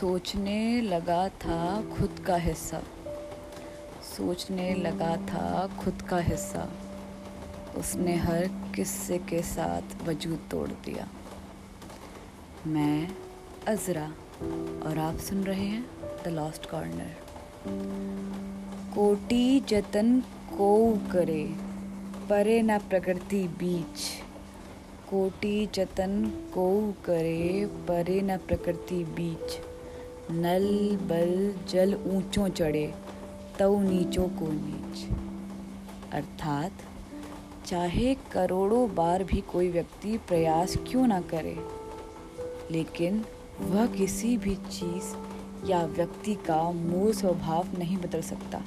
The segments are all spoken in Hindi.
सोचने लगा था खुद का हिस्सा। सोचने लगा था खुद का हिस्सा। उसने हर किस्से के साथ वजूद तोड़ दिया। मैं अजरा, और आप सुन रहे हैं द लॉस्ट कॉर्नर कोटि जतन को करे, परे न प्रकृति बीच। कोटि जतन को करे, परे न प्रकृति बीच। नल, बल, जल ऊंचों चढ़े तव नीचों को नीच। अर्थात, चाहे करोड़ों बार भी कोई व्यक्ति प्रयास क्यों ना करे, लेकिन वह किसी भी चीज़ या व्यक्ति का मूल स्वभाव नहीं बदल सकता।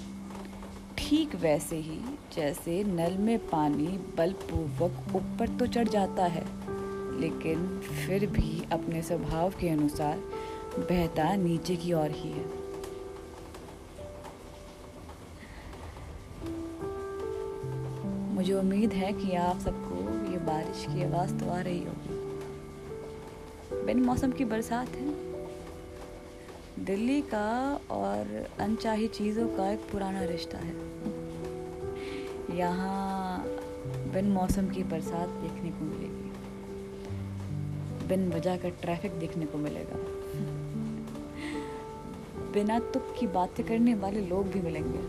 ठीक वैसे ही, जैसे नल में पानी बलपूर्वक ऊपर तो चढ़ जाता है, लेकिन फिर भी अपने स्वभाव के अनुसार बहता नीचे की ओर ही है। मुझे उम्मीद है कि आप सबको ये बारिश की आवाज़ तो आ रही होगी। बिन मौसम की बरसात है। दिल्ली का और अनचाही चीज़ों का एक पुराना रिश्ता है। यहाँ बिन मौसम की बरसात देखने को मिलेगी। बिन वजह का ट्रैफ़िक देखने को मिलेगा। बिना तुक की बातें करने वाले लोग भी मिलेंगे।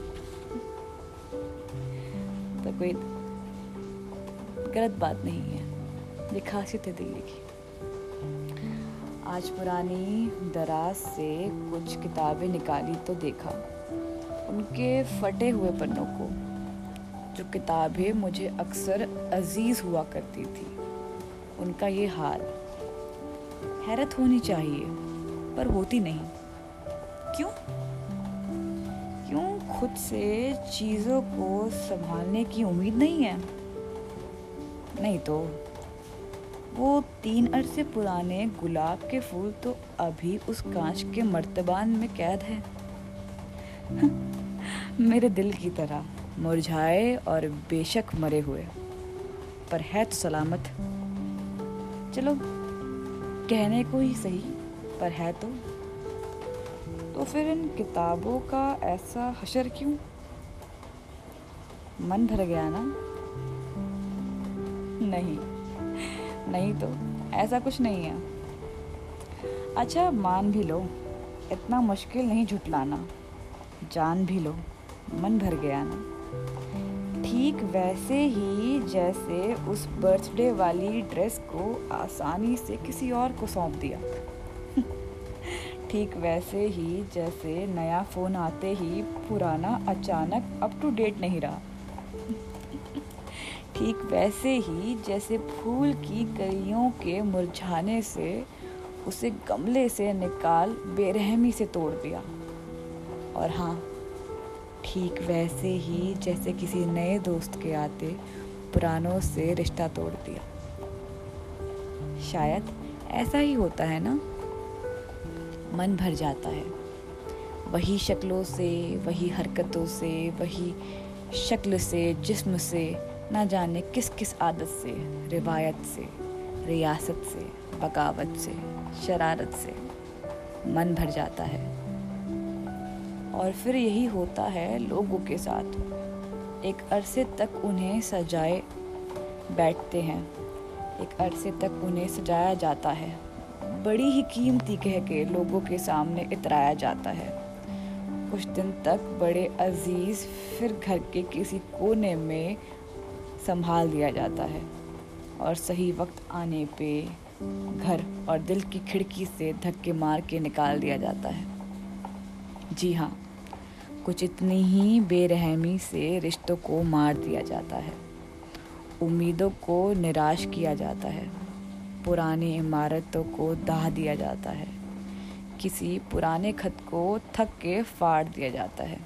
तो कोई गलत बात नहीं है, ये खासियत है दिल्ली की। आज पुरानी दराज से कुछ किताबें निकाली तो देखा, उनके फटे हुए पन्नों को, जो किताबें मुझे अक्सर अज़ीज़ हुआ करती थी। उनका ये हाल, हैरत होनी चाहिए, पर होती नहीं। क्यों? क्यों खुद से चीज़ों को संभालने की उम्मीद नहीं है? नहीं तो वो तीन अरसे पुराने गुलाब के फूल तो अभी उस कांच के मर्तबान में कैद है। मेरे दिल की तरह मुरझाए और बेशक मरे हुए, पर है तो सलामत। चलो, कहने को ही सही, पर है तो तो फिर इन किताबों का ऐसा हशर क्यों? मन भर गया ना? नहीं नहीं तो ऐसा कुछ नहीं है। अच्छा मान भी लो, इतना मुश्किल नहीं झुटलाना। जान भी लो, मन भर गया ना? ठीक वैसे ही जैसे उस बर्थडे वाली ड्रेस को आसानी से किसी और को सौंप दिया। ठीक वैसे ही जैसे नया फ़ोन आते ही पुराना अचानक अप टू डेट नहीं रहा। ठीक वैसे ही जैसे फूल की कलियों के मुरझाने से उसे गमले से निकाल बेरहमी से तोड़ दिया। और हाँ ठीक वैसे ही जैसे किसी नए दोस्त के आते पुरानों से रिश्ता तोड़ दिया। शायद ऐसा ही होता है ना? मन भर जाता है। वही शक्लों से, वही हरकतों से, वही शक्ल से, जिस्म से, ना जाने किस किस आदत से, रिवायत से, रियासत से, बगावत से, शरारत से मन भर जाता है। और फिर यही होता है लोगों के साथ। एक अरसे तक उन्हें सजाए बैठते हैं। एक अरसे तक उन्हें सजाया जाता है। बड़ी ही कीमती कह के लोगों के सामने इतराया जाता है। कुछ दिन तक बड़े अज़ीज़ फिर घर के किसी कोने में संभाल दिया जाता है और सही वक्त आने पे घर और दिल की खिड़की से धक्के मार के निकाल दिया जाता है। जी हाँ कुछ इतनी ही बेरहमी से रिश्तों को मार दिया जाता है। उम्मीदों को निराश किया जाता है। पुरानी इमारतों को दाह दिया जाता है। किसी पुराने खत को थक के फाड़ दिया जाता है,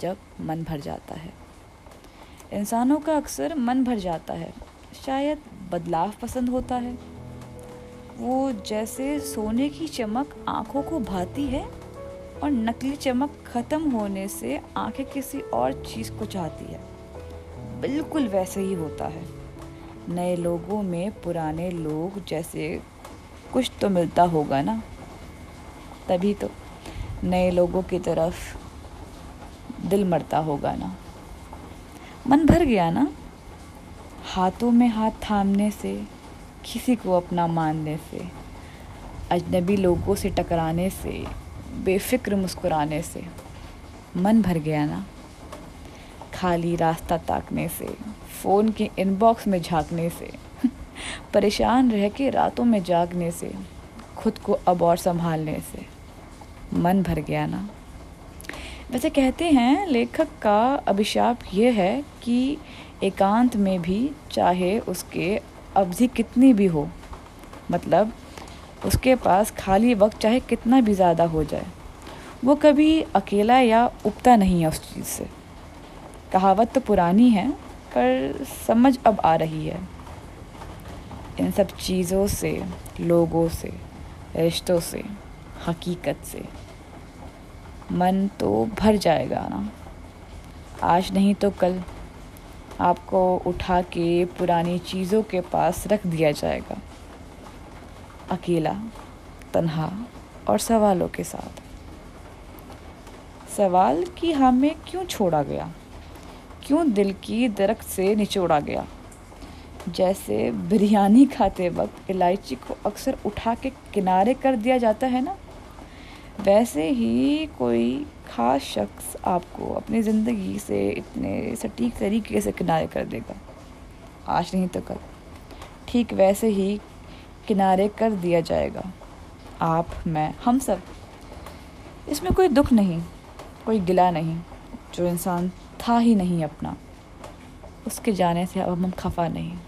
जब मन भर जाता है। इंसानों का अक्सर मन भर जाता है। शायद बदलाव पसंद होता है। वो जैसे सोने की चमक आँखों को भाती है और नकली चमक ख़त्म होने से आँखें किसी और चीज़ को चाहती है। बिल्कुल वैसे ही होता है। नए लोगों में पुराने लोग जैसे कुछ तो मिलता होगा ना? तभी तो नए लोगों की तरफ़ दिल मरता होगा ना? मन भर गया ना? हाथों में हाथ थामने से, किसी को अपना मानने से, अजनबी लोगों से टकराने से, बेफिक्र मुस्कुराने से, मन भर गया ना? खाली रास्ता ताकने से, फ़ोन के इनबॉक्स में झांकने से, परेशान रह के रातों में जागने से, खुद को अब और संभालने से, मन भर गया ना। वैसे कहते हैं, लेखक का अभिशाप यह है कि एकांत में भी, चाहे उसके अवधि कितनी भी हो मतलब उसके पास खाली वक्त चाहे कितना भी ज़्यादा हो जाए, वो कभी अकेला या उगता नहीं है उस चीज़ से। कहावत तो पुरानी है, पर समझ अब आ रही है। इन सब चीज़ों से, लोगों से, रिश्तों से, हकीकत से, मन तो भर जाएगा ना। आज नहीं तो कल आपको उठा के पुरानी चीज़ों के पास रख दिया जाएगा। अकेला, तन्हा और सवालों के साथ। सवाल कि हमें क्यों छोड़ा गया? क्यों दिल की दरख्त से निचोड़ा गया? जैसे बिरयानी खाते वक्त इलायची को अक्सर उठा के किनारे कर दिया जाता है ना? वैसे ही कोई ख़ास शख्स आपको अपनी ज़िंदगी से इतने सटीक तरीके से किनारे कर देगा। आज नहीं तो कल। ठीक वैसे ही किनारे कर दिया जाएगा। आप, मैं, हम सब। इसमें कोई दुख नहीं, कोई गिला नहीं, जो इंसान था ही नहीं अपना। उसके जाने से अब हम खफा नहीं।